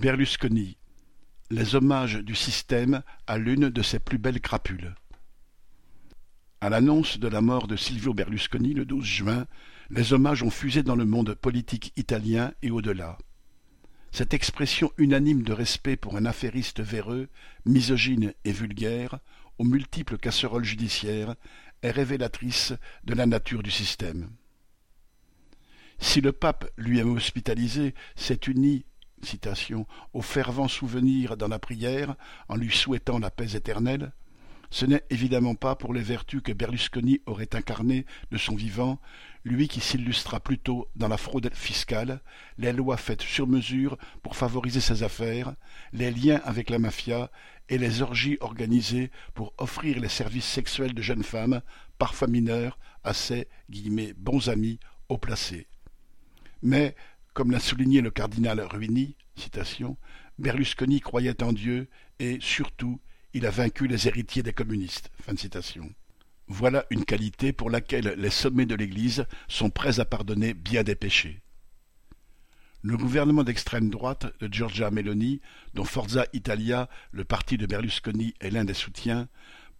Berlusconi Les hommages du système à l'une de ses plus belles crapules. À l'annonce de la mort de Silvio Berlusconi le 12 juin, les hommages ont fusé dans le monde politique italien et au-delà. Cette expression unanime de respect pour un affairiste véreux, misogyne et vulgaire, aux multiples casseroles judiciaires, est révélatrice de la nature du système. Si le pape lui-même hospitalisé s'est uni citation, au fervent souvenir dans la prière en lui souhaitant la paix éternelle, ce n'est évidemment pas pour les vertus que Berlusconi aurait incarnées de son vivant, lui qui s'illustra plutôt dans la fraude fiscale, les lois faites sur mesure pour favoriser ses affaires, les liens avec la mafia et les orgies organisées pour offrir les services sexuels de jeunes femmes, parfois mineures, à ses bons amis haut placés. Mais, comme l'a souligné le cardinal Ruini, Berlusconi croyait en Dieu et, surtout, il a vaincu les héritiers des communistes. Voilà une qualité pour laquelle les sommets de l'Église sont prêts à pardonner bien des péchés. Le gouvernement d'extrême droite de Giorgia Meloni, dont Forza Italia, le parti de Berlusconi, est l'un des soutiens,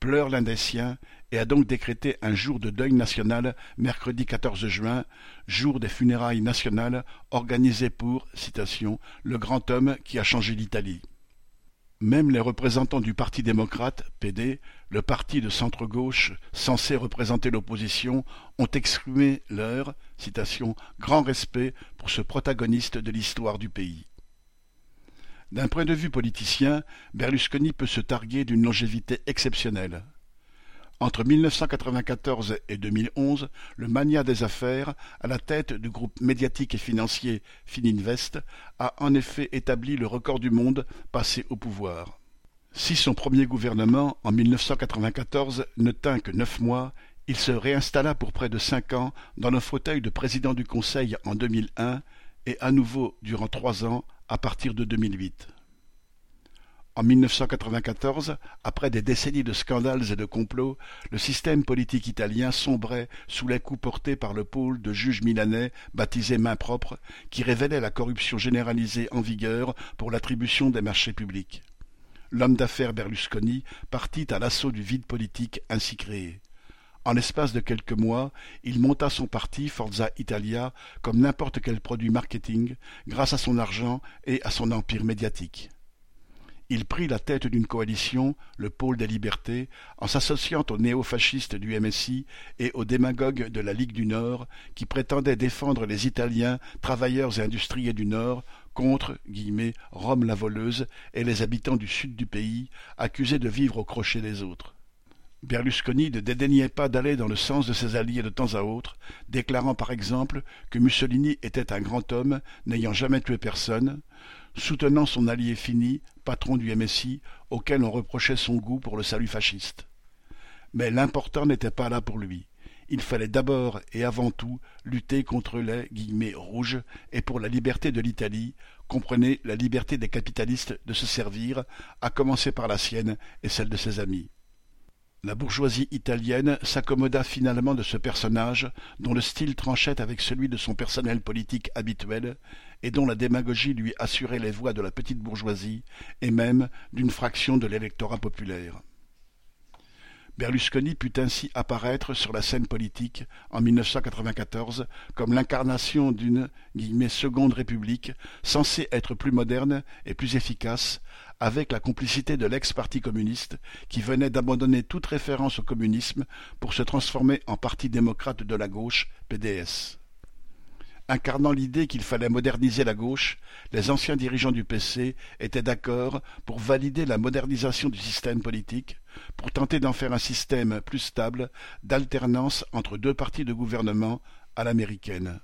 pleure l'un des siens et a donc décrété un jour de deuil national mercredi 14 juin, jour des funérailles nationales organisées pour, citation, le grand homme qui a changé l'Italie. Même les représentants du Parti démocrate, PD, le parti de centre-gauche censé représenter l'opposition, ont exprimé leur, citation, grand respect pour ce protagoniste de l'histoire du pays. D'un point de vue politicien, Berlusconi peut se targuer d'une longévité exceptionnelle. Entre 1994 et 2011, le mania des affaires, à la tête du groupe médiatique et financier Fininvest, a en effet établi le record du monde passé au pouvoir. Si son premier gouvernement, en 1994, ne tint que neuf mois, il se réinstalla pour près de cinq ans dans le fauteuil de président du Conseil en 2001 et à nouveau durant trois ans à partir de 2008. En 1994, après des décennies de scandales et de complots, le système politique italien sombrait sous les coups portés par le pôle de juges milanais baptisé Main propre, qui révélait la corruption généralisée en vigueur pour l'attribution des marchés publics. L'homme d'affaires Berlusconi partit à l'assaut du vide politique ainsi créé. En l'espace de quelques mois, il monta son parti Forza Italia comme n'importe quel produit marketing, grâce à son argent et à son empire médiatique. Il prit la tête d'une coalition, le pôle des libertés, en s'associant aux néo-fascistes du MSI et aux démagogues de la Ligue du Nord, qui prétendaient défendre les Italiens, travailleurs et industriels du Nord, contre guillemets, Rome la voleuse et les habitants du sud du pays, accusés de vivre au crochet des autres. Berlusconi ne dédaignait pas d'aller dans le sens de ses alliés de temps à autre, déclarant par exemple que Mussolini était un grand homme n'ayant jamais tué personne, soutenant son allié Fini, patron du MSI, auquel on reprochait son goût pour le salut fasciste. Mais l'important n'était pas là pour lui. Il fallait d'abord et avant tout lutter contre les guillemets rouges et pour la liberté de l'Italie, comprenez la liberté des capitalistes de se servir, à commencer par la sienne et celle de ses amis. La bourgeoisie italienne s'accommoda finalement de ce personnage dont le style tranchait avec celui de son personnel politique habituel et dont la démagogie lui assurait les voix de la petite bourgeoisie et même d'une fraction de l'électorat populaire. Berlusconi put ainsi apparaître sur la scène politique en 1994 comme l'incarnation d'une seconde république censée être plus moderne et plus efficace, avec la complicité de l'ex-parti communiste qui venait d'abandonner toute référence au communisme pour se transformer en parti démocrate de la gauche, PDS. Incarnant l'idée qu'il fallait moderniser la gauche, les anciens dirigeants du PC étaient d'accord pour valider la modernisation du système politique, pour tenter d'en faire un système plus stable d'alternance entre deux partis de gouvernement à l'américaine.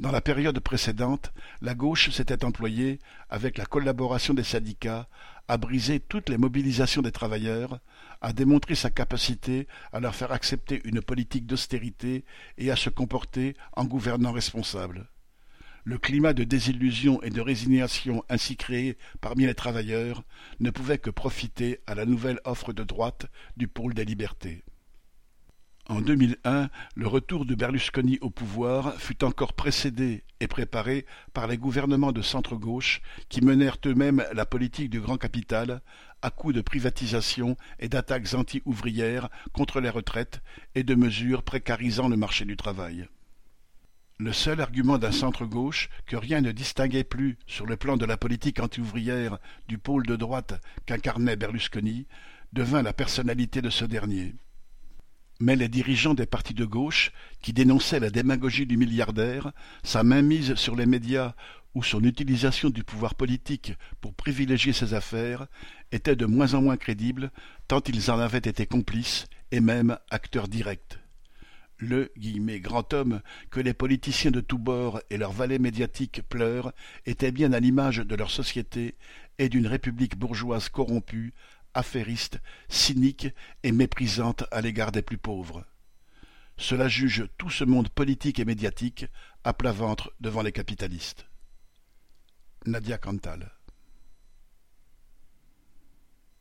Dans la période précédente, la gauche s'était employée, avec la collaboration des syndicats, à briser toutes les mobilisations des travailleurs, à démontrer sa capacité à leur faire accepter une politique d'austérité et à se comporter en gouvernant responsable. Le climat de désillusion et de résignation ainsi créé parmi les travailleurs ne pouvait que profiter à la nouvelle offre de droite du pôle des libertés. En 2001, le retour de Berlusconi au pouvoir fut encore précédé et préparé par les gouvernements de centre-gauche qui menèrent eux-mêmes la politique du grand capital à coups de privatisation et d'attaques anti-ouvrières contre les retraites et de mesures précarisant le marché du travail. Le seul argument d'un centre-gauche que rien ne distinguait plus sur le plan de la politique anti-ouvrière du pôle de droite qu'incarnait Berlusconi devint la personnalité de ce dernier. Mais les dirigeants des partis de gauche, qui dénonçaient la démagogie du milliardaire, sa mainmise sur les médias ou son utilisation du pouvoir politique pour privilégier ses affaires, étaient de moins en moins crédibles, tant ils en avaient été complices et même acteurs directs. Le grand homme que les politiciens de tous bords et leurs valets médiatiques pleurent était bien à l'image de leur société et d'une république bourgeoise corrompue, affairiste, cynique et méprisante à l'égard des plus pauvres. Cela juge tout ce monde politique et médiatique à plat ventre devant les capitalistes. Nadia Cantal